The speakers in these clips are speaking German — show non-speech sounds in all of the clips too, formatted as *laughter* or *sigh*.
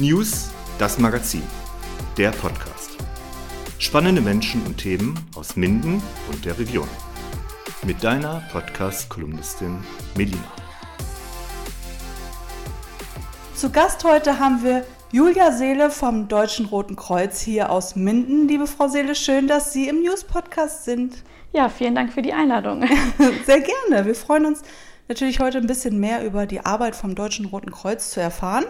News, das Magazin, der Podcast. Spannende Menschen und Themen aus Minden und der Region. Mit deiner Podcast-Kolumnistin Melina. Zu Gast heute haben wir Julia Seele vom Deutschen Roten Kreuz hier aus Minden. Liebe Frau Seele, schön, dass Sie im News-Podcast sind. Ja, vielen Dank für die Einladung. *laughs* Sehr gerne. Wir freuen uns natürlich heute ein bisschen mehr über die Arbeit vom Deutschen Roten Kreuz zu erfahren.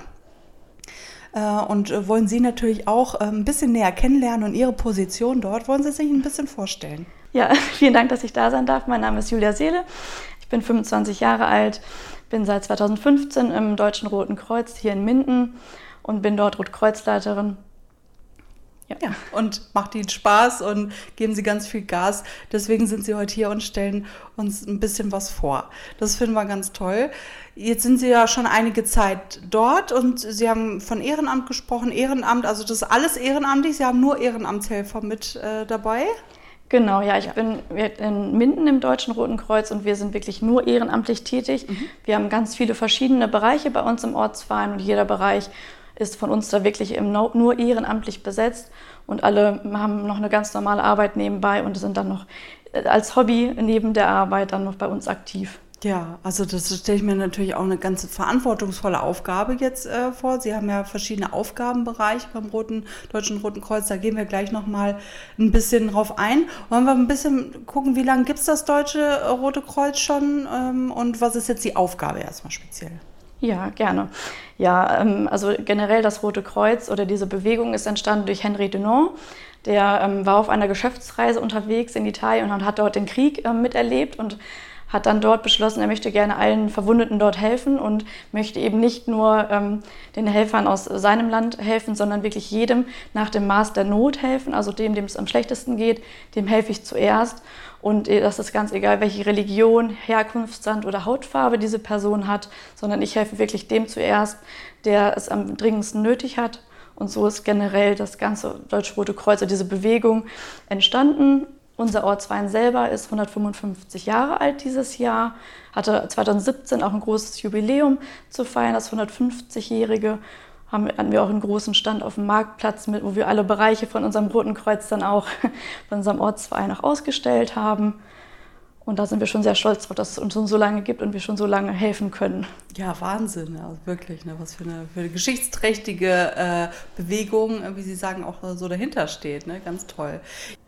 Äh, und wollen Sie natürlich auch äh, ein bisschen näher kennenlernen und Ihre Position dort. Wollen Sie sich ein bisschen vorstellen? Ja, *laughs* vielen Dank, dass ich da sein darf. Mein Name ist Julia Seele. Ich bin 25 Jahre alt, bin seit 2015 im Deutschen Roten Kreuz hier in Minden und bin dort Rotkreuzleiterin ja. ja. und macht ihnen Spaß und geben sie ganz viel Gas. Deswegen sind sie heute hier und stellen uns ein bisschen was vor. Das finden wir ganz toll. Jetzt sind Sie ja schon einige Zeit dort und Sie haben von Ehrenamt gesprochen. Ehrenamt, also das ist alles ehrenamtlich. Sie haben nur Ehrenamtshelfer mit äh, dabei. Genau, ja, ich ja. bin in Minden im Deutschen Roten Kreuz und wir sind wirklich nur ehrenamtlich tätig. Mhm. Wir haben ganz viele verschiedene Bereiche bei uns im Ortsverein und jeder Bereich ist von uns da wirklich nur ehrenamtlich besetzt und alle haben noch eine ganz normale Arbeit nebenbei und sind dann noch äh, als Hobby neben der Arbeit dann noch bei uns aktiv. Ja, also das stelle ich mir natürlich auch eine ganz verantwortungsvolle Aufgabe jetzt äh, vor. Sie haben ja verschiedene Aufgabenbereiche beim Roten, Deutschen Roten Kreuz. Da gehen wir gleich nochmal ein bisschen drauf ein. Wollen wir ein bisschen gucken, wie lange gibt es das Deutsche Rote Kreuz schon ähm, und was ist jetzt die Aufgabe erstmal speziell? Ja, gerne. Ja, ähm, also generell das Rote Kreuz oder diese Bewegung ist entstanden durch Henri Dunant. Der ähm, war auf einer Geschäftsreise unterwegs in Italien und hat dort den Krieg ähm, miterlebt und hat dann dort beschlossen, er möchte gerne allen Verwundeten dort helfen und möchte eben nicht nur ähm, den Helfern aus seinem Land helfen, sondern wirklich jedem nach dem Maß der Not helfen, also dem, dem es am schlechtesten geht, dem helfe ich zuerst. Und äh, das ist ganz egal, welche Religion, Herkunftsland oder Hautfarbe diese Person hat, sondern ich helfe wirklich dem zuerst, der es am dringendsten nötig hat. Und so ist generell das ganze Deutsch-Rote Kreuz, diese Bewegung entstanden. Unser Ortsverein selber ist 155 Jahre alt dieses Jahr, hatte 2017 auch ein großes Jubiläum zu feiern, das 150-jährige haben, hatten wir auch einen großen Stand auf dem Marktplatz, mit, wo wir alle Bereiche von unserem Roten Kreuz dann auch *laughs* von unserem Ortsverein auch ausgestellt haben. Und da sind wir schon sehr stolz drauf, dass es uns schon so lange gibt und wir schon so lange helfen können. Ja, Wahnsinn, also wirklich, ne, was für eine, für eine geschichtsträchtige äh, Bewegung, äh, wie Sie sagen, auch so dahinter steht. Ne? Ganz toll.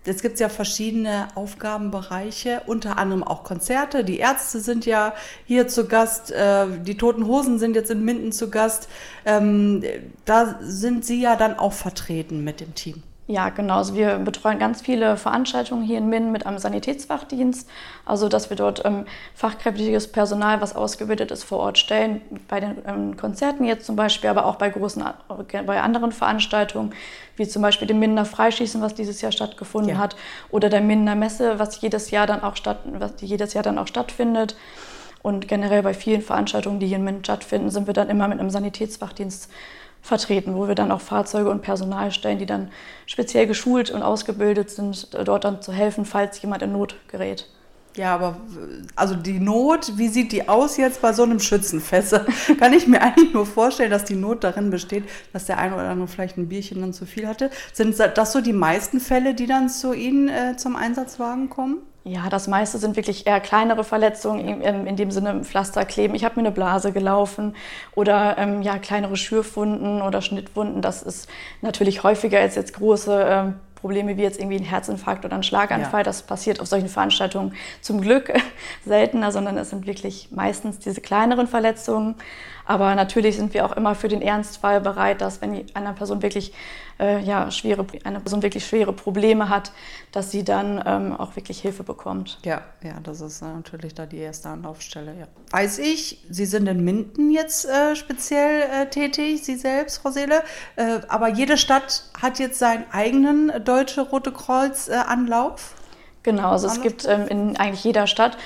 Jetzt gibt es ja verschiedene Aufgabenbereiche, unter anderem auch Konzerte. Die Ärzte sind ja hier zu Gast, äh, die Toten Hosen sind jetzt in Minden zu Gast. Ähm, da sind Sie ja dann auch vertreten mit dem Team. Ja, genau. Also wir betreuen ganz viele Veranstaltungen hier in Minden mit einem Sanitätsfachdienst. Also, dass wir dort ähm, fachkräftiges Personal, was ausgebildet ist, vor Ort stellen. Bei den ähm, Konzerten jetzt zum Beispiel, aber auch bei großen, äh, bei anderen Veranstaltungen, wie zum Beispiel dem Minder Freischießen, was dieses Jahr stattgefunden ja. hat, oder der Minder Messe, was jedes Jahr dann auch statt, was jedes Jahr dann auch stattfindet. Und generell bei vielen Veranstaltungen, die hier in Minden stattfinden, sind wir dann immer mit einem Sanitätsfachdienst vertreten, wo wir dann auch Fahrzeuge und Personal stellen, die dann speziell geschult und ausgebildet sind, dort dann zu helfen, falls jemand in Not gerät. Ja, aber also die Not, wie sieht die aus jetzt bei so einem Schützenfest? *laughs* Kann ich mir eigentlich nur vorstellen, dass die Not darin besteht, dass der eine oder andere vielleicht ein Bierchen dann zu viel hatte. Sind das so die meisten Fälle, die dann zu Ihnen äh, zum Einsatzwagen kommen? Ja, das meiste sind wirklich eher kleinere Verletzungen, in, in dem Sinne Pflaster kleben. Ich habe mir eine Blase gelaufen oder ähm, ja, kleinere Schürfwunden oder Schnittwunden. Das ist natürlich häufiger als jetzt große ähm, Probleme wie jetzt irgendwie ein Herzinfarkt oder ein Schlaganfall. Ja. Das passiert auf solchen Veranstaltungen zum Glück *laughs* seltener, sondern es sind wirklich meistens diese kleineren Verletzungen. Aber natürlich sind wir auch immer für den Ernstfall bereit, dass wenn eine Person wirklich, äh, ja, schwere, eine Person wirklich schwere Probleme hat, dass sie dann ähm, auch wirklich Hilfe bekommt. Ja, ja, das ist natürlich da die erste Anlaufstelle. Ja. Weiß ich, Sie sind in Minden jetzt äh, speziell äh, tätig, Sie selbst, Frau Seele. Äh, aber jede Stadt hat jetzt seinen eigenen Deutsche Rote Kreuz äh, Anlauf. Genau, also es gibt ähm, in eigentlich jeder Stadt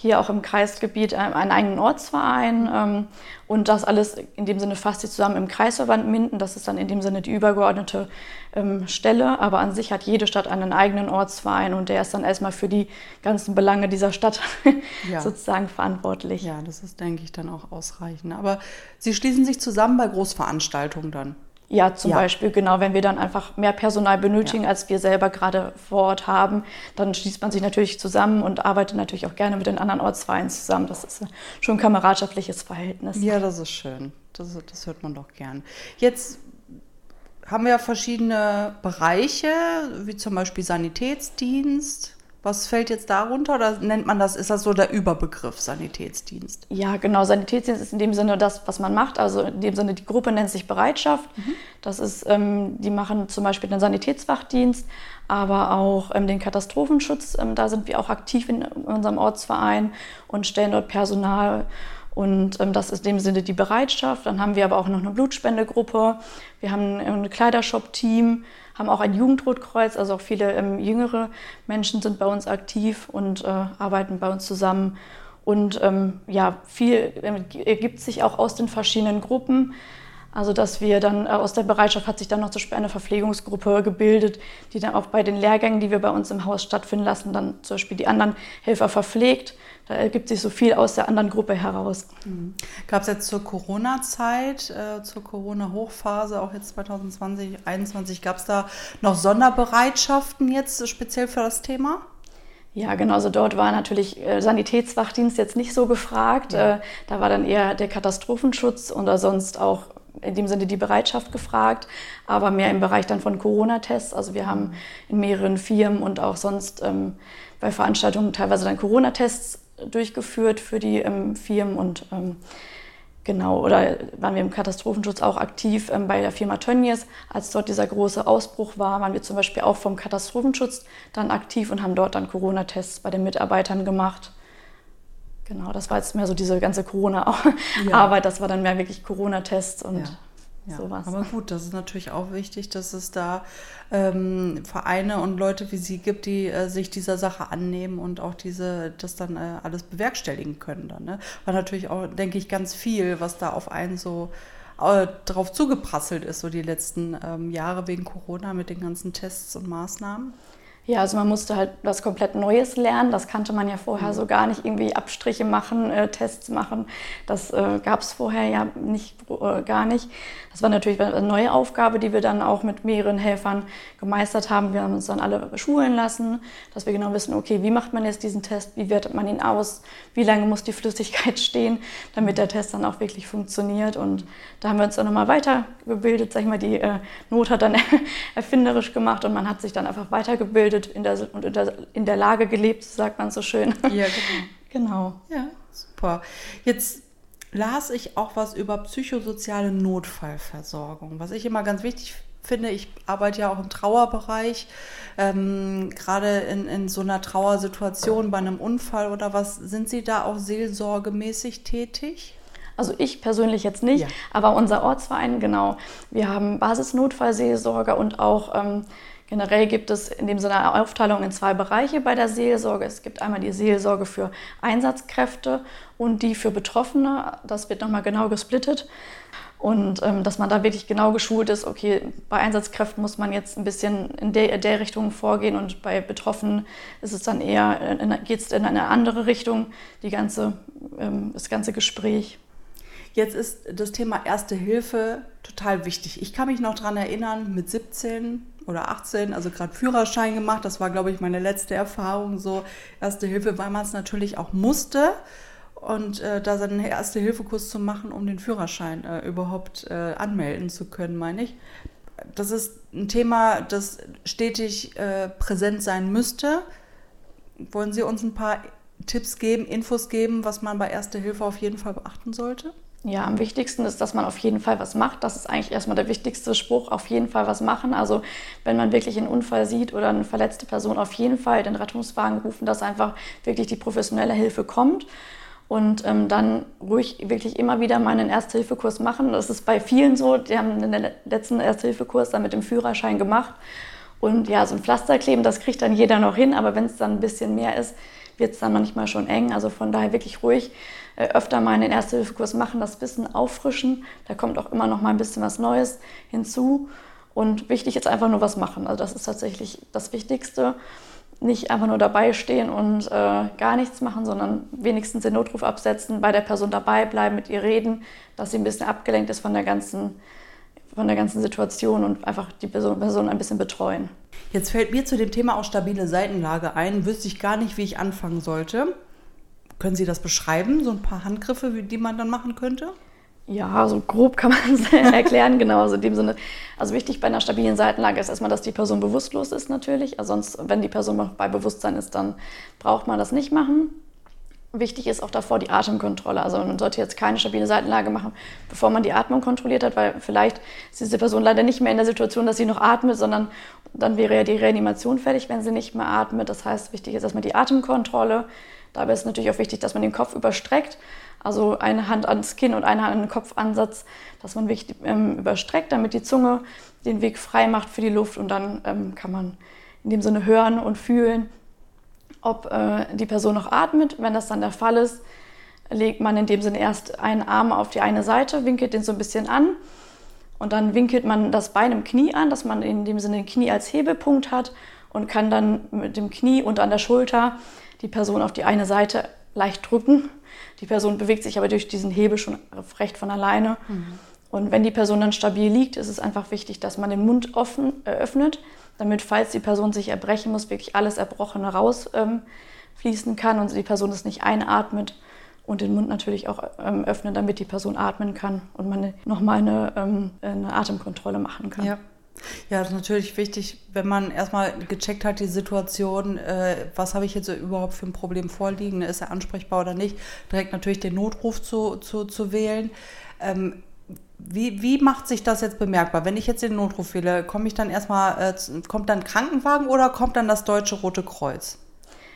hier auch im Kreisgebiet ähm, einen eigenen Ortsverein ähm, und das alles in dem Sinne fasst sich zusammen im Kreisverband Minden. Das ist dann in dem Sinne die übergeordnete ähm, Stelle, aber an sich hat jede Stadt einen eigenen Ortsverein und der ist dann erstmal für die ganzen Belange dieser Stadt *laughs* ja. sozusagen verantwortlich. Ja, das ist, denke ich, dann auch ausreichend. Aber Sie schließen sich zusammen bei Großveranstaltungen dann? Ja, zum ja. Beispiel, genau, wenn wir dann einfach mehr Personal benötigen, ja. als wir selber gerade vor Ort haben, dann schließt man sich natürlich zusammen und arbeitet natürlich auch gerne mit den anderen Ortsvereinen zusammen. Das ist schon ein kameradschaftliches Verhältnis. Ja, das ist schön. Das, das hört man doch gern. Jetzt haben wir verschiedene Bereiche, wie zum Beispiel Sanitätsdienst, was fällt jetzt darunter oder nennt man das, ist das so der Überbegriff Sanitätsdienst? Ja, genau. Sanitätsdienst ist in dem Sinne das, was man macht. Also in dem Sinne, die Gruppe nennt sich Bereitschaft. Mhm. Das ist, ähm, die machen zum Beispiel den Sanitätswachdienst, aber auch ähm, den Katastrophenschutz. Ähm, da sind wir auch aktiv in unserem Ortsverein und stellen dort Personal. Und ähm, das ist in dem Sinne die Bereitschaft. Dann haben wir aber auch noch eine Blutspendegruppe. Wir haben ein Kleidershop-Team haben auch ein Jugendrotkreuz, also auch viele ähm, jüngere Menschen sind bei uns aktiv und äh, arbeiten bei uns zusammen. Und ähm, ja, viel äh, ergibt sich auch aus den verschiedenen Gruppen. Also dass wir dann äh, aus der Bereitschaft hat sich dann noch eine Verpflegungsgruppe gebildet, die dann auch bei den Lehrgängen, die wir bei uns im Haus stattfinden lassen, dann zum Beispiel die anderen Helfer verpflegt. Da ergibt sich so viel aus der anderen Gruppe heraus. Mhm. Gab es jetzt zur Corona-Zeit, äh, zur Corona-Hochphase, auch jetzt 2020, 2021, gab es da noch Sonderbereitschaften jetzt speziell für das Thema? Ja, genau. Also dort war natürlich äh, Sanitätswachdienst jetzt nicht so gefragt. Ja. Äh, da war dann eher der Katastrophenschutz oder sonst auch in dem Sinne die Bereitschaft gefragt, aber mehr im Bereich dann von Corona-Tests. Also wir haben in mehreren Firmen und auch sonst ähm, bei Veranstaltungen teilweise dann Corona-Tests durchgeführt für die ähm, Firmen und ähm, genau, oder waren wir im Katastrophenschutz auch aktiv ähm, bei der Firma Tönnies. Als dort dieser große Ausbruch war, waren wir zum Beispiel auch vom Katastrophenschutz dann aktiv und haben dort dann Corona-Tests bei den Mitarbeitern gemacht. Genau, das war jetzt mehr so diese ganze Corona-Arbeit, ja. das war dann mehr wirklich Corona-Tests und ja. Sowas. Aber gut, das ist natürlich auch wichtig, dass es da ähm, Vereine und Leute wie Sie gibt, die äh, sich dieser Sache annehmen und auch diese, das dann äh, alles bewerkstelligen können. Dann, ne? War natürlich auch, denke ich, ganz viel, was da auf einen so äh, drauf zugeprasselt ist, so die letzten ähm, Jahre wegen Corona mit den ganzen Tests und Maßnahmen. Ja, also man musste halt was komplett Neues lernen. Das kannte man ja vorher mhm. so gar nicht. Irgendwie Abstriche machen, äh, Tests machen. Das äh, gab es vorher ja nicht, äh, gar nicht. Das war natürlich eine neue Aufgabe, die wir dann auch mit mehreren Helfern gemeistert haben. Wir haben uns dann alle schulen lassen, dass wir genau wissen, okay, wie macht man jetzt diesen Test? Wie wertet man ihn aus? Wie lange muss die Flüssigkeit *laughs* stehen, damit der Test dann auch wirklich funktioniert? Und da haben wir uns dann nochmal weitergebildet. Sag ich mal, die äh, Not hat dann *laughs* erfinderisch gemacht und man hat sich dann einfach weitergebildet gebildet in der, und in der, Lage gelebt, sagt man so schön. Ja, genau. *laughs* genau. Ja, super. Jetzt las ich auch was über psychosoziale Notfallversorgung, was ich immer ganz wichtig finde. Ich arbeite ja auch im Trauerbereich. Ähm, Gerade in, in so einer Trauersituation bei einem Unfall oder was, sind Sie da auch seelsorgemäßig tätig? Also ich persönlich jetzt nicht, ja. aber unser Ortsverein, genau. Wir haben Basisnotfallseelsorge und auch ähm, Generell gibt es in dem Sinne eine Aufteilung in zwei Bereiche bei der Seelsorge. Es gibt einmal die Seelsorge für Einsatzkräfte und die für Betroffene. Das wird nochmal genau gesplittet. Und ähm, dass man da wirklich genau geschult ist, okay, bei Einsatzkräften muss man jetzt ein bisschen in der, der Richtung vorgehen und bei Betroffenen ist es dann eher, geht es in eine andere Richtung, die ganze, ähm, das ganze Gespräch. Jetzt ist das Thema Erste Hilfe total wichtig. Ich kann mich noch daran erinnern, mit 17 oder 18, also gerade Führerschein gemacht. Das war, glaube ich, meine letzte Erfahrung, so Erste Hilfe, weil man es natürlich auch musste. Und äh, da seinen Erste-Hilfe-Kurs zu machen, um den Führerschein äh, überhaupt äh, anmelden zu können, meine ich. Das ist ein Thema, das stetig äh, präsent sein müsste. Wollen Sie uns ein paar Tipps geben, Infos geben, was man bei Erste Hilfe auf jeden Fall beachten sollte? Ja, am wichtigsten ist, dass man auf jeden Fall was macht. Das ist eigentlich erstmal der wichtigste Spruch, auf jeden Fall was machen. Also wenn man wirklich einen Unfall sieht oder eine verletzte Person, auf jeden Fall den Rettungswagen rufen, dass einfach wirklich die professionelle Hilfe kommt. Und ähm, dann ruhig wirklich immer wieder mal einen Erste-Hilfe-Kurs machen. Das ist bei vielen so, die haben den letzten Erste-Hilfe-Kurs dann mit dem Führerschein gemacht. Und ja, so ein Pflaster kleben, das kriegt dann jeder noch hin, aber wenn es dann ein bisschen mehr ist, wird es dann manchmal schon eng. Also von daher wirklich ruhig äh, öfter mal einen Erste-Hilfe-Kurs machen, das Wissen auffrischen. Da kommt auch immer noch mal ein bisschen was Neues hinzu. Und wichtig ist einfach nur was machen. Also das ist tatsächlich das Wichtigste. Nicht einfach nur dabei stehen und äh, gar nichts machen, sondern wenigstens den Notruf absetzen, bei der Person dabei bleiben, mit ihr reden, dass sie ein bisschen abgelenkt ist von der ganzen von der ganzen Situation und einfach die Person, Person ein bisschen betreuen. Jetzt fällt mir zu dem Thema auch stabile Seitenlage ein. Wüsste ich gar nicht, wie ich anfangen sollte. Können Sie das beschreiben, so ein paar Handgriffe, die man dann machen könnte? Ja, so grob kann man es *laughs* erklären, genau. Also in dem Sinne, also wichtig bei einer stabilen Seitenlage ist erstmal, dass die Person bewusstlos ist natürlich. Also sonst, wenn die Person bei Bewusstsein ist, dann braucht man das nicht machen. Wichtig ist auch davor die Atemkontrolle. Also man sollte jetzt keine stabile Seitenlage machen, bevor man die Atmung kontrolliert hat, weil vielleicht ist diese Person leider nicht mehr in der Situation, dass sie noch atmet, sondern dann wäre ja die Reanimation fertig, wenn sie nicht mehr atmet. Das heißt, wichtig ist erstmal die Atemkontrolle. Dabei ist natürlich auch wichtig, dass man den Kopf überstreckt. Also eine Hand ans Kinn und eine Hand an den Kopfansatz, dass man wirklich ähm, überstreckt, damit die Zunge den Weg frei macht für die Luft und dann ähm, kann man in dem Sinne hören und fühlen, ob äh, die Person noch atmet. Wenn das dann der Fall ist, legt man in dem Sinne erst einen Arm auf die eine Seite, winkelt den so ein bisschen an und dann winkelt man das Bein im Knie an, dass man in dem Sinne den Knie als Hebelpunkt hat und kann dann mit dem Knie und an der Schulter die Person auf die eine Seite leicht drücken. Die Person bewegt sich aber durch diesen Hebel schon recht von alleine. Mhm. Und wenn die Person dann stabil liegt, ist es einfach wichtig, dass man den Mund offen eröffnet, damit, falls die Person sich erbrechen muss, wirklich alles Erbrochene rausfließen ähm, kann und die Person es nicht einatmet und den Mund natürlich auch ähm, öffnen, damit die Person atmen kann und man nochmal eine, ähm, eine Atemkontrolle machen kann. Ja. Ja, das ist natürlich wichtig, wenn man erstmal gecheckt hat, die Situation, äh, was habe ich jetzt überhaupt für ein Problem vorliegen, ist er ansprechbar oder nicht, direkt natürlich den Notruf zu, zu, zu wählen. Ähm, wie, wie macht sich das jetzt bemerkbar? Wenn ich jetzt den Notruf wähle, komme ich dann erstmal, äh, kommt dann Krankenwagen oder kommt dann das Deutsche Rote Kreuz?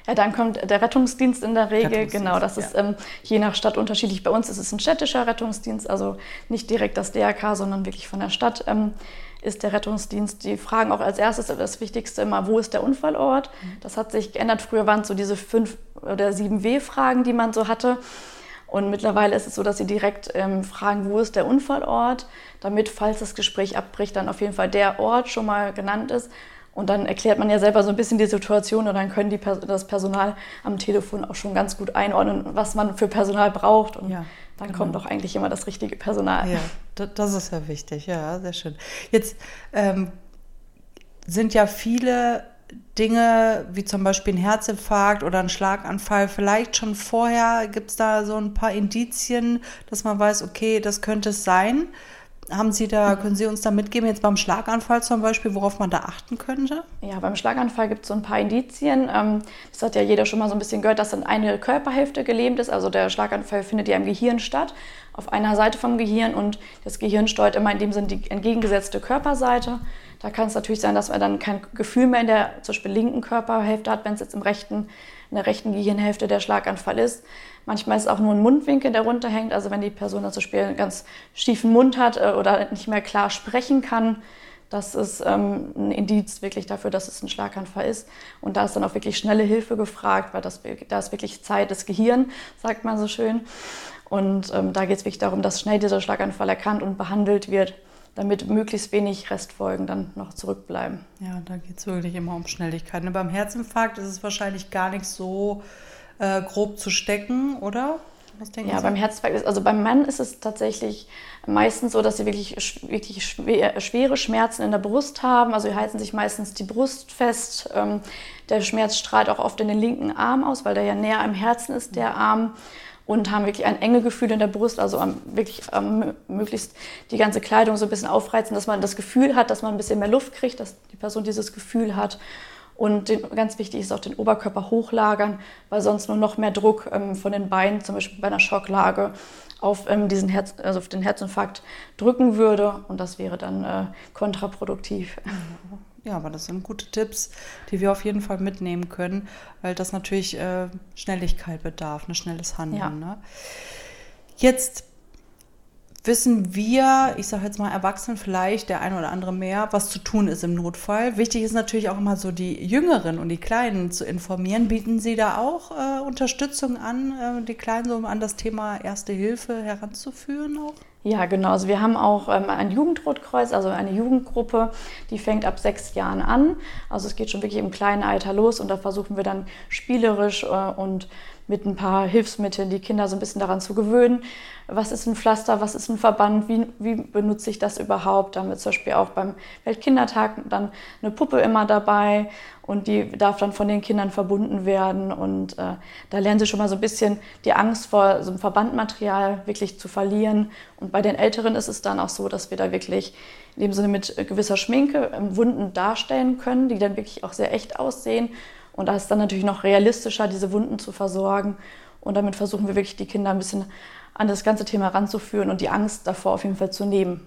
Ja, dann kommt der Rettungsdienst in der Regel. Genau, das ist ja. ähm, je nach Stadt unterschiedlich. Bei uns ist es ein städtischer Rettungsdienst, also nicht direkt das DRK, sondern wirklich von der Stadt. Ähm, ist der Rettungsdienst. Die fragen auch als erstes das Wichtigste immer, wo ist der Unfallort? Mhm. Das hat sich geändert. Früher waren es so diese fünf oder sieben W-Fragen, die man so hatte. Und mittlerweile ist es so, dass sie direkt ähm, fragen, wo ist der Unfallort, damit, falls das Gespräch abbricht, dann auf jeden Fall der Ort schon mal genannt ist. Und dann erklärt man ja selber so ein bisschen die Situation und dann können die, das Personal am Telefon auch schon ganz gut einordnen, was man für Personal braucht. Und ja, dann genau. kommt doch eigentlich immer das richtige Personal. Ja, das ist ja wichtig. Ja, sehr schön. Jetzt ähm, sind ja viele Dinge wie zum Beispiel ein Herzinfarkt oder ein Schlaganfall vielleicht schon vorher? Gibt es da so ein paar Indizien, dass man weiß, okay, das könnte es sein? Haben Sie da, können Sie uns da mitgeben, jetzt beim Schlaganfall zum Beispiel, worauf man da achten könnte? Ja, beim Schlaganfall gibt es so ein paar Indizien. Ähm, das hat ja jeder schon mal so ein bisschen gehört, dass dann eine Körperhälfte gelähmt ist. Also der Schlaganfall findet ja im Gehirn statt, auf einer Seite vom Gehirn und das Gehirn steuert immer in dem Sinne die entgegengesetzte Körperseite. Da kann es natürlich sein, dass man dann kein Gefühl mehr in der zum Beispiel linken Körperhälfte hat, wenn es jetzt im rechten, in der rechten Gehirnhälfte der Schlaganfall ist. Manchmal ist es auch nur ein Mundwinkel, der runterhängt. Also wenn die Person dann zum Beispiel einen ganz schiefen Mund hat äh, oder nicht mehr klar sprechen kann, das ist ähm, ein Indiz wirklich dafür, dass es ein Schlaganfall ist. Und da ist dann auch wirklich schnelle Hilfe gefragt, weil das, da ist wirklich Zeit des Gehirns, sagt man so schön. Und ähm, da geht es wirklich darum, dass schnell dieser Schlaganfall erkannt und behandelt wird, damit möglichst wenig Restfolgen dann noch zurückbleiben. Ja, da geht es wirklich immer um Schnelligkeit. Und ne, beim Herzinfarkt ist es wahrscheinlich gar nicht so äh, grob zu stecken, oder? ja, beim Herzinfarkt, also beim Mann ist es tatsächlich meistens so, dass sie wirklich, wirklich schwer, schwere Schmerzen in der Brust haben. Also sie halten sich meistens die Brust fest. Ähm, der Schmerz strahlt auch oft in den linken Arm aus, weil der ja näher am Herzen ist, der Arm. Und haben wirklich ein enge Gefühl in der Brust, also wirklich am, möglichst die ganze Kleidung so ein bisschen aufreizen, dass man das Gefühl hat, dass man ein bisschen mehr Luft kriegt, dass die Person dieses Gefühl hat. Und den, ganz wichtig ist auch den Oberkörper hochlagern, weil sonst nur noch mehr Druck ähm, von den Beinen, zum Beispiel bei einer Schocklage, auf, ähm, diesen Herz, also auf den Herzinfarkt drücken würde. Und das wäre dann äh, kontraproduktiv. *laughs* Ja, aber das sind gute Tipps, die wir auf jeden Fall mitnehmen können, weil das natürlich äh, Schnelligkeit bedarf, ein ne, schnelles Handeln. Ja. Ne? Jetzt wissen wir, ich sage jetzt mal Erwachsenen vielleicht, der eine oder andere mehr, was zu tun ist im Notfall. Wichtig ist natürlich auch immer so die Jüngeren und die Kleinen zu informieren. Bieten Sie da auch äh, Unterstützung an, äh, die Kleinen so an das Thema Erste Hilfe heranzuführen auch? Ja, genau. Also wir haben auch ähm, ein Jugendrotkreuz, also eine Jugendgruppe, die fängt ab sechs Jahren an. Also es geht schon wirklich im kleinen Alter los und da versuchen wir dann spielerisch äh, und mit ein paar Hilfsmitteln die Kinder so ein bisschen daran zu gewöhnen. Was ist ein Pflaster, was ist ein Verband, wie, wie benutze ich das überhaupt? Da haben wir zum Beispiel auch beim Weltkindertag dann eine Puppe immer dabei und die darf dann von den Kindern verbunden werden. Und äh, da lernen sie schon mal so ein bisschen die Angst vor so einem Verbandmaterial wirklich zu verlieren. Und bei den Älteren ist es dann auch so, dass wir da wirklich in dem Sinne mit gewisser Schminke ähm, Wunden darstellen können, die dann wirklich auch sehr echt aussehen und da ist dann natürlich noch realistischer, diese Wunden zu versorgen. Und damit versuchen wir wirklich die Kinder ein bisschen an das ganze Thema ranzuführen und die Angst davor auf jeden Fall zu nehmen.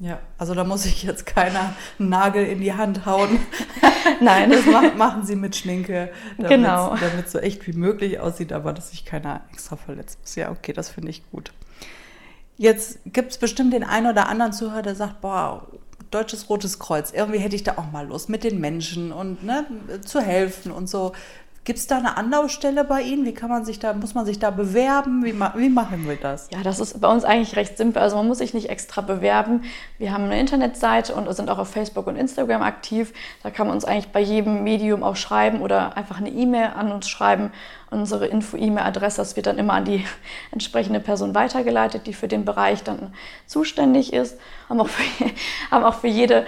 Ja, also da muss ich jetzt keiner einen Nagel in die Hand hauen. *laughs* Nein, das machen sie mit Schminke, damit genau. es so echt wie möglich aussieht, aber dass sich keiner extra verletzt muss. Ja, okay, das finde ich gut. Jetzt gibt es bestimmt den einen oder anderen Zuhörer, der sagt, boah, Deutsches Rotes Kreuz, irgendwie hätte ich da auch mal Lust mit den Menschen und ne, zu helfen und so. Gibt es da eine Anlaufstelle bei Ihnen? Wie kann man sich da, muss man sich da bewerben? Wie, wie, machen wir das? Ja, das ist bei uns eigentlich recht simpel. Also man muss sich nicht extra bewerben. Wir haben eine Internetseite und sind auch auf Facebook und Instagram aktiv. Da kann man uns eigentlich bei jedem Medium auch schreiben oder einfach eine E-Mail an uns schreiben. Unsere Info-E-Mail-Adresse, das wird dann immer an die *laughs* entsprechende Person weitergeleitet, die für den Bereich dann zuständig ist. Haben auch für, *laughs* haben auch für jede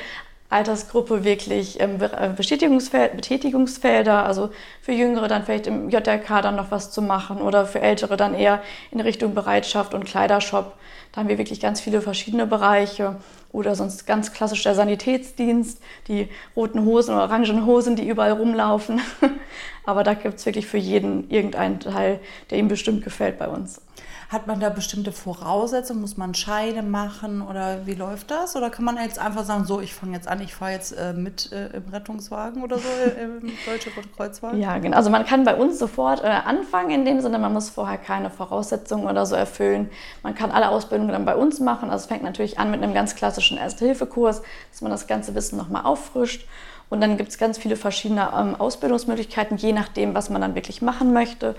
Altersgruppe wirklich ähm, äh, Betätigungsfeld, Betätigungsfelder, also für Jüngere dann vielleicht im JRK dann noch was zu machen oder für Ältere dann eher in Richtung Bereitschaft und Kleidershop. Da haben wir wirklich ganz viele verschiedene Bereiche oder sonst ganz klassisch der Sanitätsdienst, die roten Hosen oder orangen Hosen, die überall rumlaufen. *laughs* Aber da gibt es wirklich für jeden irgendeinen Teil, der ihm bestimmt gefällt bei uns. Hat man da bestimmte Voraussetzungen? Muss man Scheine machen oder wie läuft das? Oder kann man jetzt einfach sagen, so, ich fange jetzt an, ich fahre jetzt äh, mit äh, im Rettungswagen oder so, äh, im *laughs* Deutsche Rote Kreuzwagen? Ja, genau. Also man kann bei uns sofort äh, anfangen in dem Sinne, man muss vorher keine Voraussetzungen oder so erfüllen. Man kann alle Ausbildungen dann bei uns machen. Also es fängt natürlich an mit einem ganz klassischen Erste-Hilfe-Kurs, dass man das ganze Wissen nochmal auffrischt. Und dann gibt es ganz viele verschiedene ähm, Ausbildungsmöglichkeiten, je nachdem, was man dann wirklich machen möchte.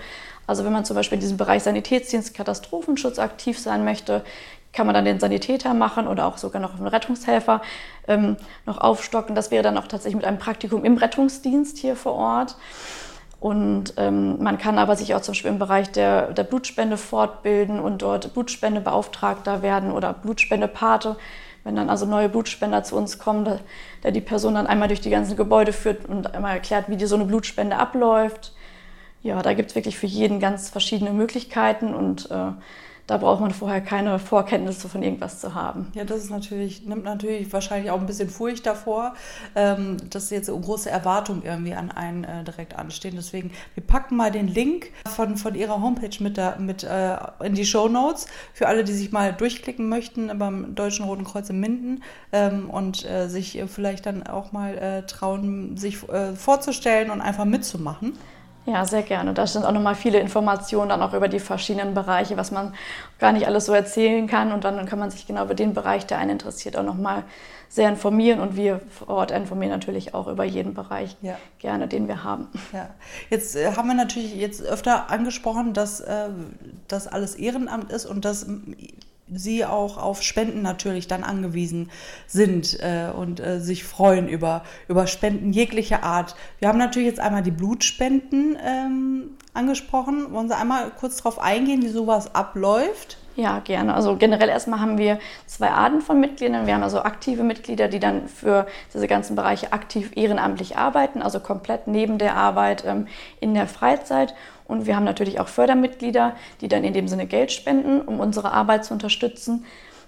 Also wenn man zum Beispiel in diesem Bereich Sanitätsdienst, Katastrophenschutz aktiv sein möchte, kann man dann den Sanitäter machen oder auch sogar noch einen Rettungshelfer ähm, noch aufstocken. Das wäre dann auch tatsächlich mit einem Praktikum im Rettungsdienst hier vor Ort. Und ähm, man kann aber sich auch zum Beispiel im Bereich der, der Blutspende fortbilden und dort Blutspendebeauftragter werden oder Blutspendepate. Wenn dann also neue Blutspender zu uns kommen, der die Person dann einmal durch die ganzen Gebäude führt und einmal erklärt, wie die so eine Blutspende abläuft. Ja, da gibt es wirklich für jeden ganz verschiedene Möglichkeiten und äh, da braucht man vorher keine Vorkenntnisse von irgendwas zu haben. Ja, das ist natürlich, nimmt natürlich wahrscheinlich auch ein bisschen Furcht davor, ähm, dass jetzt so große Erwartungen irgendwie an einen äh, direkt anstehen. Deswegen, wir packen mal den Link von, von Ihrer Homepage mit, der, mit äh, in die Show Notes für alle, die sich mal durchklicken möchten beim Deutschen Roten Kreuz in Minden ähm, und äh, sich vielleicht dann auch mal äh, trauen, sich äh, vorzustellen und einfach mitzumachen. Ja, sehr gerne. Da sind auch nochmal viele Informationen dann auch über die verschiedenen Bereiche, was man gar nicht alles so erzählen kann. Und dann kann man sich genau über den Bereich, der einen interessiert, auch nochmal sehr informieren. Und wir vor Ort informieren natürlich auch über jeden Bereich ja. gerne, den wir haben. Ja. Jetzt äh, haben wir natürlich jetzt öfter angesprochen, dass äh, das alles Ehrenamt ist und dass sie auch auf Spenden natürlich dann angewiesen sind äh, und äh, sich freuen über, über Spenden jeglicher Art. Wir haben natürlich jetzt einmal die Blutspenden ähm, angesprochen. Wollen Sie einmal kurz darauf eingehen, wie sowas abläuft? Ja, gerne. Also generell erstmal haben wir zwei Arten von Mitgliedern. Wir haben also aktive Mitglieder, die dann für diese ganzen Bereiche aktiv ehrenamtlich arbeiten, also komplett neben der Arbeit ähm, in der Freizeit. Und wir haben natürlich auch Fördermitglieder, die dann in dem Sinne Geld spenden, um unsere Arbeit zu unterstützen.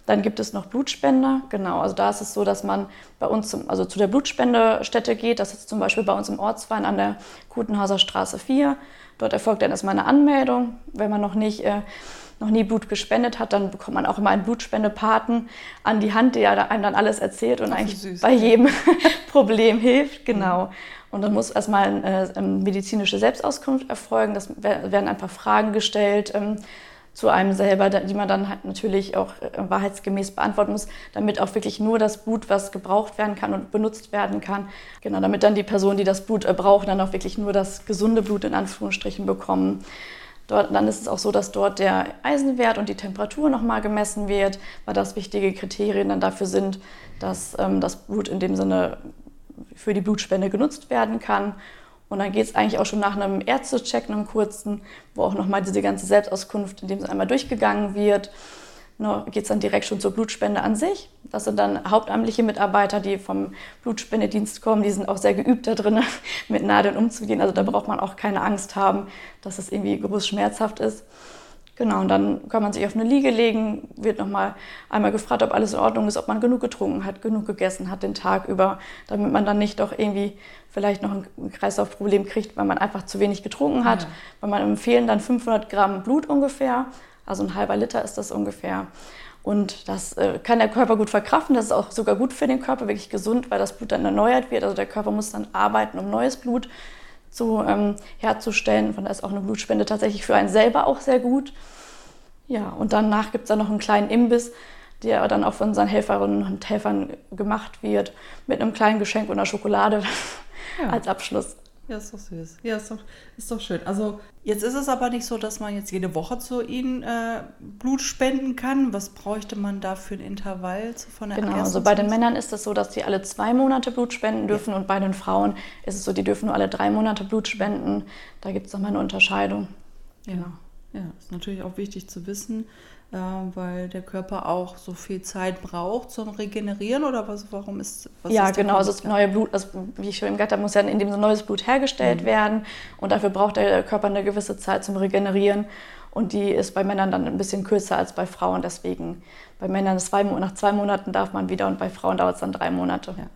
Dann gibt es noch Blutspender. Genau, also da ist es so, dass man bei uns zum, also zu der Blutspendstätte geht. Das ist zum Beispiel bei uns im Ortsverein an der Kutenhauser Straße 4. Dort erfolgt dann erstmal eine Anmeldung. Wenn man noch nicht äh, noch nie Blut gespendet hat, dann bekommt man auch immer einen Blutspendepaten an die Hand, der einem dann alles erzählt und eigentlich süß. bei jedem *laughs* Problem hilft. Genau. Und dann muss erstmal eine äh, medizinische Selbstauskunft erfolgen. Das werden ein paar Fragen gestellt ähm, zu einem selber, die man dann halt natürlich auch äh, wahrheitsgemäß beantworten muss, damit auch wirklich nur das Blut, was gebraucht werden kann und benutzt werden kann, genau, damit dann die Personen, die das Blut äh, brauchen, dann auch wirklich nur das gesunde Blut in Anführungsstrichen bekommen. Dort, dann ist es auch so, dass dort der Eisenwert und die Temperatur nochmal gemessen wird, weil das wichtige Kriterien dann dafür sind, dass ähm, das Blut in dem Sinne für die Blutspende genutzt werden kann. Und dann geht es eigentlich auch schon nach einem Ärztecheck, einem kurzen, wo auch nochmal diese ganze Selbstauskunft in dem Sinne einmal durchgegangen wird. Ne, geht es dann direkt schon zur Blutspende an sich. Das sind dann hauptamtliche Mitarbeiter, die vom Blutspendedienst kommen. Die sind auch sehr geübt da drin, *laughs* mit Nadeln umzugehen. Also da braucht man auch keine Angst haben, dass es irgendwie groß schmerzhaft ist. Genau, und dann kann man sich auf eine Liege legen, wird nochmal einmal gefragt, ob alles in Ordnung ist, ob man genug getrunken hat, genug gegessen hat den Tag über, damit man dann nicht doch irgendwie vielleicht noch ein Kreislaufproblem kriegt, weil man einfach zu wenig getrunken hat. Ja. Weil man empfehlen dann 500 Gramm Blut ungefähr also ein halber Liter ist das ungefähr. Und das äh, kann der Körper gut verkraften. Das ist auch sogar gut für den Körper, wirklich gesund, weil das Blut dann erneuert wird. Also der Körper muss dann arbeiten, um neues Blut zu, ähm, herzustellen. Von daher ist auch eine Blutspende tatsächlich für einen selber auch sehr gut. Ja, und danach gibt es dann noch einen kleinen Imbiss, der dann auch von unseren Helferinnen und Helfern gemacht wird, mit einem kleinen Geschenk und einer Schokolade *laughs* ja. als Abschluss. Ja, ist doch süß. Ja, ist doch, ist doch schön. Also jetzt ist es aber nicht so, dass man jetzt jede Woche zu ihnen äh, Blut spenden kann. Was bräuchte man da für ein Intervall von der Genau, also bei den Männern ist es so, dass sie alle zwei Monate Blut spenden dürfen ja. und bei den Frauen ist es so, die dürfen nur alle drei Monate Blut spenden. Da gibt es nochmal eine Unterscheidung. Ja. Genau. Ja, ist natürlich auch wichtig zu wissen, weil der Körper auch so viel Zeit braucht zum Regenerieren oder was, warum ist was Ja, ist genau, also das neue Blut, also wie ich schon gesagt habe, muss ja in dem so neues Blut hergestellt mhm. werden und dafür braucht der Körper eine gewisse Zeit zum Regenerieren und die ist bei Männern dann ein bisschen kürzer als bei Frauen, deswegen bei Männern zwei, nach zwei Monaten darf man wieder und bei Frauen dauert es dann drei Monate. Ja.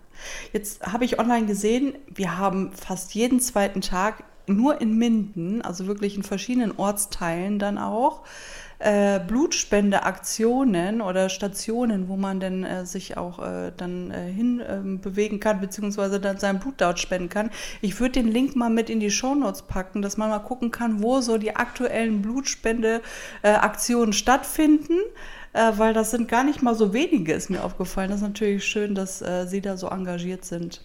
Jetzt habe ich online gesehen, wir haben fast jeden zweiten Tag nur in Minden, also wirklich in verschiedenen Ortsteilen dann auch, äh, Blutspendeaktionen oder Stationen, wo man denn äh, sich auch äh, dann äh, hin ähm, bewegen kann, beziehungsweise dann sein Blut dort spenden kann. Ich würde den Link mal mit in die Shownotes packen, dass man mal gucken kann, wo so die aktuellen Blutspendeaktionen stattfinden äh, weil das sind gar nicht mal so wenige, ist mir aufgefallen. Das ist natürlich schön, dass äh, Sie da so engagiert sind.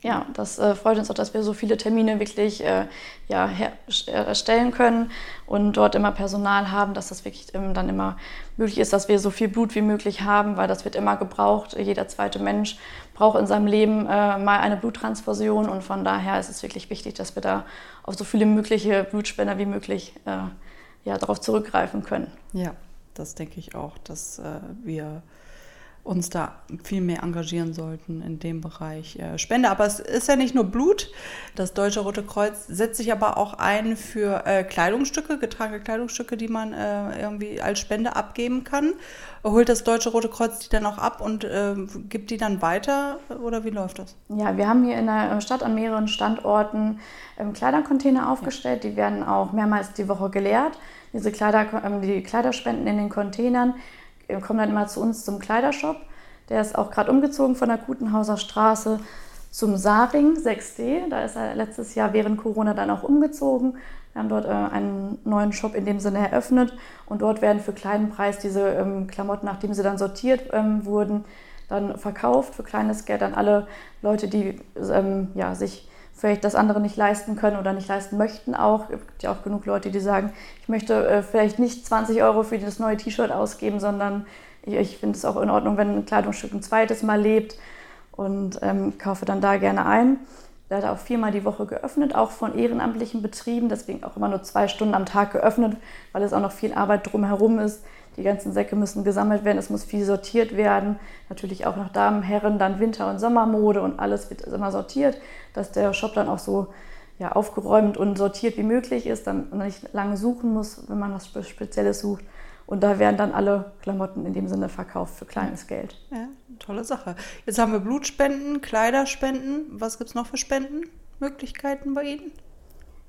Ja, das äh, freut uns auch, dass wir so viele Termine wirklich äh, ja, äh, erstellen können und dort immer Personal haben, dass das wirklich ähm, dann immer möglich ist, dass wir so viel Blut wie möglich haben, weil das wird immer gebraucht. Jeder zweite Mensch braucht in seinem Leben äh, mal eine Bluttransfusion und von daher ist es wirklich wichtig, dass wir da auf so viele mögliche Blutspender wie möglich äh, ja, darauf zurückgreifen können. Ja, das denke ich auch, dass äh, wir uns da viel mehr engagieren sollten in dem Bereich äh, Spende. Aber es ist ja nicht nur Blut. Das Deutsche Rote Kreuz setzt sich aber auch ein für äh, Kleidungsstücke, getragene Kleidungsstücke, die man äh, irgendwie als Spende abgeben kann. Holt das Deutsche Rote Kreuz die dann auch ab und äh, gibt die dann weiter oder wie läuft das? Ja, wir haben hier in der Stadt an mehreren Standorten ähm, Kleidercontainer aufgestellt. Ja. Die werden auch mehrmals die Woche geleert. Diese Kleider, ähm, die Kleiderspenden in den Containern kommen dann immer zu uns zum Kleidershop. Der ist auch gerade umgezogen von der Kutenhauser Straße zum Saring 6D. Da ist er letztes Jahr während Corona dann auch umgezogen. Wir haben dort äh, einen neuen Shop in dem Sinne eröffnet und dort werden für kleinen Preis diese ähm, Klamotten, nachdem sie dann sortiert ähm, wurden, dann verkauft für kleines Geld an alle Leute, die ähm, ja, sich vielleicht das andere nicht leisten können oder nicht leisten möchten auch. Es gibt ja auch genug Leute, die sagen, ich möchte äh, vielleicht nicht 20 Euro für das neue T-Shirt ausgeben, sondern ich, ich finde es auch in Ordnung, wenn ein Kleidungsstück ein zweites Mal lebt und ähm, kaufe dann da gerne ein. Der hat auch viermal die Woche geöffnet, auch von ehrenamtlichen Betrieben, deswegen auch immer nur zwei Stunden am Tag geöffnet, weil es auch noch viel Arbeit drumherum ist. Die ganzen Säcke müssen gesammelt werden, es muss viel sortiert werden. Natürlich auch nach Damen, Herren, dann Winter- und Sommermode und alles wird immer sortiert, dass der Shop dann auch so ja, aufgeräumt und sortiert wie möglich ist, man nicht lange suchen muss, wenn man was Spezielles sucht. Und da werden dann alle Klamotten in dem Sinne verkauft für kleines Geld. Ja, tolle Sache. Jetzt haben wir Blutspenden, Kleiderspenden. Was gibt es noch für Spendenmöglichkeiten bei Ihnen?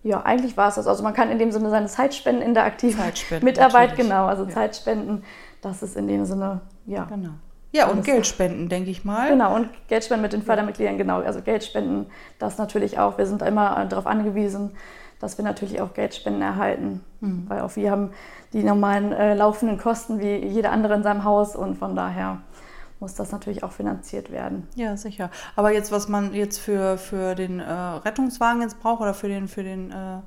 Ja, eigentlich war es das. Also man kann in dem Sinne seine Zeit spenden in der aktiven *laughs* Mitarbeit, natürlich. genau. Also ja. Zeit spenden, das ist in dem Sinne, ja. Genau. Ja, und Geld spenden, denke ich mal. Genau, und Geld spenden mit den Fördermitgliedern, genau. Also Geld spenden, das natürlich auch. Wir sind immer darauf angewiesen, dass wir natürlich auch Geldspenden erhalten. Mhm. Weil auch wir haben die normalen äh, laufenden Kosten wie jeder andere in seinem Haus und von daher muss das natürlich auch finanziert werden. Ja, sicher. Aber jetzt, was man jetzt für, für den äh, Rettungswagen jetzt braucht oder für den, für den äh,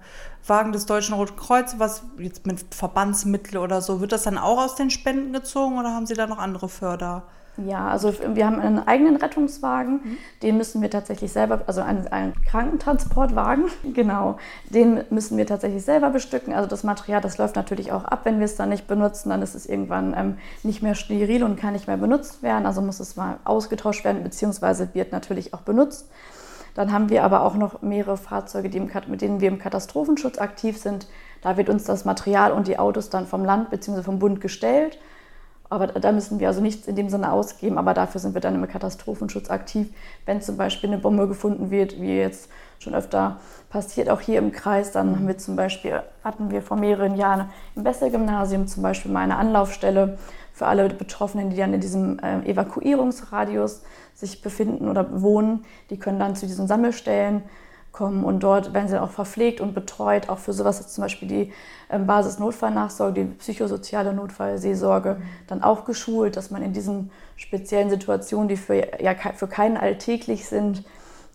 Wagen des Deutschen Roten Kreuz, was jetzt mit Verbandsmittel oder so, wird das dann auch aus den Spenden gezogen oder haben Sie da noch andere Förder? Ja, also wir haben einen eigenen Rettungswagen, mhm. den müssen wir tatsächlich selber, also einen, einen, Krankentransportwagen, *laughs* genau, den müssen wir tatsächlich selber bestücken. Also das Material, das läuft natürlich auch ab, wenn wir es dann nicht benutzen, dann ist es irgendwann ähm, nicht mehr steril und kann nicht mehr benutzt werden, also muss es mal ausgetauscht werden, beziehungsweise wird natürlich auch benutzt. Dann haben wir aber auch noch mehrere Fahrzeuge, die im, mit denen wir im Katastrophenschutz aktiv sind. Da wird uns das Material und die Autos dann vom Land bzw. vom Bund gestellt. Aber da müssen wir also nichts in dem Sinne ausgeben, aber dafür sind wir dann im Katastrophenschutz aktiv. Wenn zum Beispiel eine Bombe gefunden wird, wie jetzt schon öfter passiert, auch hier im Kreis, dann haben wir zum Beispiel, hatten wir vor mehreren Jahren im Bessel-Gymnasium zum Beispiel mal eine Anlaufstelle für alle Betroffenen, die dann in diesem äh, Evakuierungsradius sich befinden oder wohnen. Die können dann zu diesen Sammelstellen kommen und dort werden sie dann auch verpflegt und betreut, auch für sowas zum Beispiel die ähm, Basisnotfallnachsorge, die psychosoziale Notfallseelsorge, dann auch geschult, dass man in diesen speziellen Situationen, die für, ja, für keinen alltäglich sind,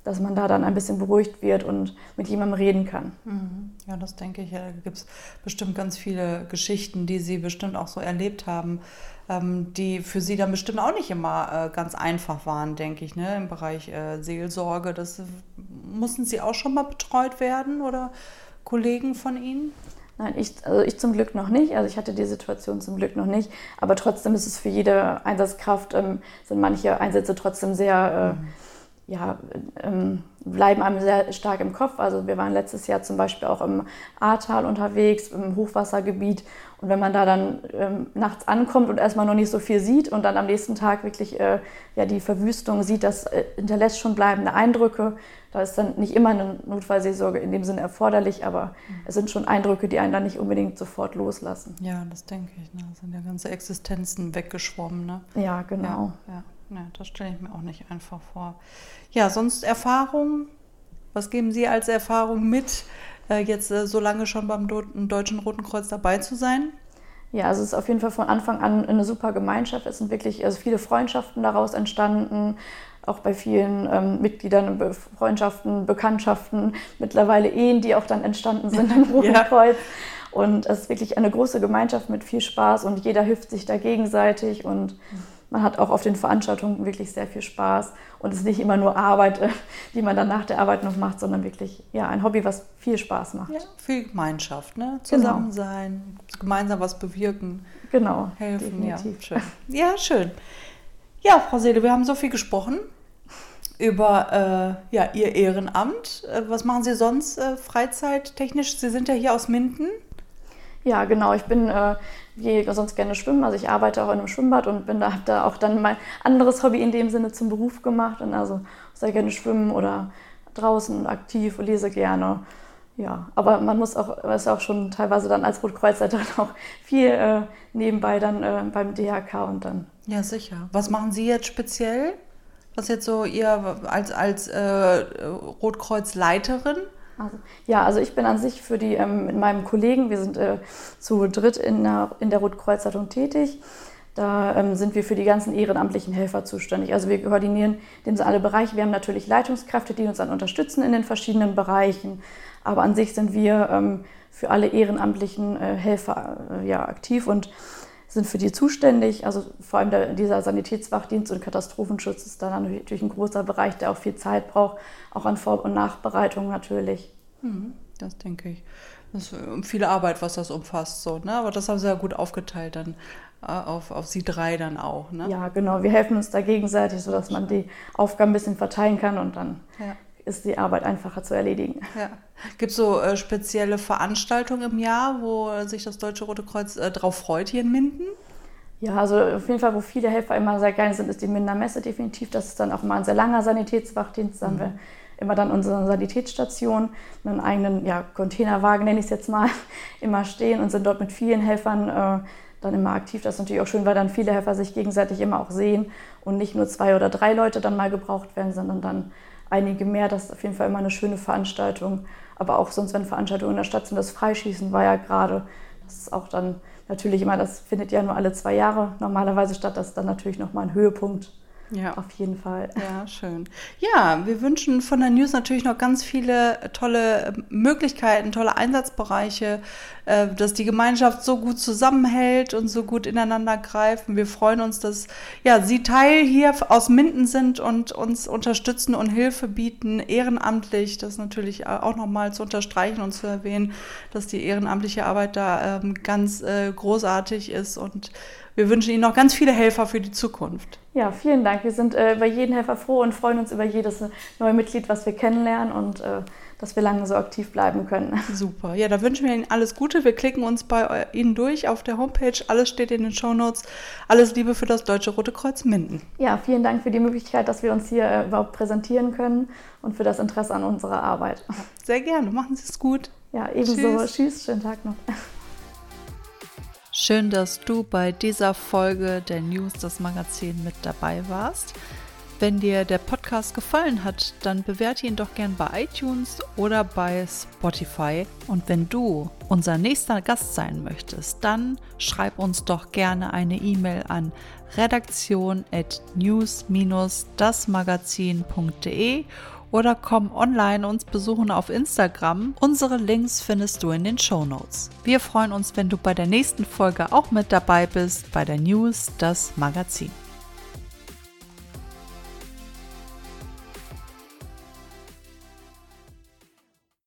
dass man da dann ein bisschen beruhigt wird und mit jemandem reden kann. Mhm. Ja, das denke ich. Da gibt es bestimmt ganz viele Geschichten, die Sie bestimmt auch so erlebt haben, ähm, die für Sie dann bestimmt auch nicht immer äh, ganz einfach waren, denke ich, ne? im Bereich äh, Seelsorge. Das mussten Sie auch schon mal betreut werden oder Kollegen von Ihnen? Nein, ich, also ich zum Glück noch nicht. Also ich hatte die Situation zum Glück noch nicht. Aber trotzdem ist es für jede Einsatzkraft, ähm, sind manche Einsätze trotzdem sehr äh, mhm ja, ähm, bleiben einem sehr stark im Kopf. Also wir waren letztes Jahr zum Beispiel auch im Ahrtal unterwegs, im Hochwassergebiet. Und wenn man da dann ähm, nachts ankommt und erstmal noch nicht so viel sieht und dann am nächsten Tag wirklich äh, ja, die Verwüstung sieht, das äh, hinterlässt schon bleibende Eindrücke. Da ist dann nicht immer eine Notfallseelsorge in dem Sinne erforderlich, aber mhm. es sind schon Eindrücke, die einen dann nicht unbedingt sofort loslassen. Ja, das denke ich. Ne? Da sind ja ganze Existenzen weggeschwommen. Ne? Ja, genau. Ja, ja. Ja, das stelle ich mir auch nicht einfach vor. Ja, sonst Erfahrungen? Was geben Sie als Erfahrung mit, äh, jetzt äh, so lange schon beim Deutschen Roten Kreuz dabei zu sein? Ja, also es ist auf jeden Fall von Anfang an eine super Gemeinschaft. Es sind wirklich also viele Freundschaften daraus entstanden, auch bei vielen ähm, Mitgliedern, Freundschaften, Bekanntschaften, mittlerweile Ehen, die auch dann entstanden sind im *laughs* Roten ja. Kreuz. Und es ist wirklich eine große Gemeinschaft mit viel Spaß und jeder hilft sich da gegenseitig und mhm man hat auch auf den Veranstaltungen wirklich sehr viel Spaß und es ist nicht immer nur Arbeit, äh, die man dann nach der Arbeit noch macht, sondern wirklich ja, ein Hobby, was viel Spaß macht. Ja, viel Gemeinschaft, ne? zusammen genau. sein, gemeinsam was bewirken. Genau, helfen. Definitiv. Ja, schön. Ja, schön. Ja, Frau Seele, wir haben so viel gesprochen über äh, ja, Ihr Ehrenamt. Äh, was machen Sie sonst äh, freizeittechnisch? Sie sind ja hier aus Minden. Ja, genau. Ich bin äh, gehe sonst gerne schwimmen. Also ich arbeite auch in einem Schwimmbad und bin da, habe da auch dann mein anderes Hobby in dem Sinne zum Beruf gemacht und also sehr gerne schwimmen oder draußen aktiv lese gerne. Ja, aber man muss auch, ist auch schon teilweise dann als Rotkreuzleiter *laughs* auch viel äh, nebenbei dann äh, beim DHK und dann. Ja, sicher. Was machen Sie jetzt speziell? Was jetzt so ihr als, als äh, Rotkreuzleiterin? Also, ja, also ich bin an sich für die, ähm, mit meinem Kollegen, wir sind äh, zu dritt in der, in der Rotkreuzleitung tätig. Da ähm, sind wir für die ganzen ehrenamtlichen Helfer zuständig. Also wir koordinieren dem alle Bereiche. Wir haben natürlich Leitungskräfte, die uns dann unterstützen in den verschiedenen Bereichen. Aber an sich sind wir ähm, für alle ehrenamtlichen äh, Helfer äh, ja, aktiv und sind für die zuständig. Also vor allem der, dieser Sanitätswachdienst und Katastrophenschutz ist dann natürlich ein großer Bereich, der auch viel Zeit braucht, auch an Vor- und Nachbereitung natürlich. Mhm, das denke ich. Das ist äh, viel Arbeit, was das umfasst, so, ne? Aber das haben sie ja gut aufgeteilt dann äh, auf, auf Sie drei dann auch, ne? Ja, genau. Wir helfen uns da gegenseitig, sodass man die Aufgaben ein bisschen verteilen kann und dann ja. Ist die Arbeit einfacher zu erledigen. Ja. Gibt es so äh, spezielle Veranstaltungen im Jahr, wo sich das Deutsche Rote Kreuz äh, drauf freut hier in Minden? Ja, also auf jeden Fall, wo viele Helfer immer sehr gerne sind, ist die Minder Messe definitiv. Das ist dann auch mal ein sehr langer Sanitätswachdienst. Da mhm. haben wir immer dann unsere Sanitätsstation mit einem eigenen ja, Containerwagen, nenne ich es jetzt mal, *laughs* immer stehen und sind dort mit vielen Helfern äh, dann immer aktiv. Das ist natürlich auch schön, weil dann viele Helfer sich gegenseitig immer auch sehen und nicht nur zwei oder drei Leute dann mal gebraucht werden, sondern dann einige mehr. Das ist auf jeden Fall immer eine schöne Veranstaltung. Aber auch sonst, wenn Veranstaltungen in der Stadt sind, das Freischießen war ja gerade, das ist auch dann natürlich immer, das findet ja nur alle zwei Jahre normalerweise statt, das ist dann natürlich nochmal ein Höhepunkt ja. Auf jeden Fall. Ja, schön. Ja, wir wünschen von der News natürlich noch ganz viele tolle Möglichkeiten, tolle Einsatzbereiche, äh, dass die Gemeinschaft so gut zusammenhält und so gut ineinander greift. Wir freuen uns, dass ja, Sie Teil hier aus Minden sind und uns unterstützen und Hilfe bieten, ehrenamtlich. Das natürlich auch nochmal zu unterstreichen und zu erwähnen, dass die ehrenamtliche Arbeit da ähm, ganz äh, großartig ist und wir wünschen Ihnen noch ganz viele Helfer für die Zukunft. Ja, vielen Dank. Wir sind äh, über jeden Helfer froh und freuen uns über jedes neue Mitglied, was wir kennenlernen und äh, dass wir lange so aktiv bleiben können. *laughs* Super. Ja, da wünschen wir Ihnen alles Gute. Wir klicken uns bei Ihnen durch auf der Homepage. Alles steht in den Show Notes. Alles Liebe für das Deutsche Rote Kreuz Minden. Ja, vielen Dank für die Möglichkeit, dass wir uns hier äh, überhaupt präsentieren können und für das Interesse an unserer Arbeit. Sehr gerne. Machen Sie es gut. Ja, ebenso. Tschüss. Tschüss. Schönen Tag noch. Schön, dass du bei dieser Folge der News das Magazin mit dabei warst. Wenn dir der Podcast gefallen hat, dann bewerte ihn doch gern bei iTunes oder bei Spotify. Und wenn du unser nächster Gast sein möchtest, dann schreib uns doch gerne eine E-Mail an redaktion at news-dasmagazin.de oder komm online uns besuchen auf Instagram. Unsere Links findest du in den Show Notes. Wir freuen uns, wenn du bei der nächsten Folge auch mit dabei bist bei der News, das Magazin.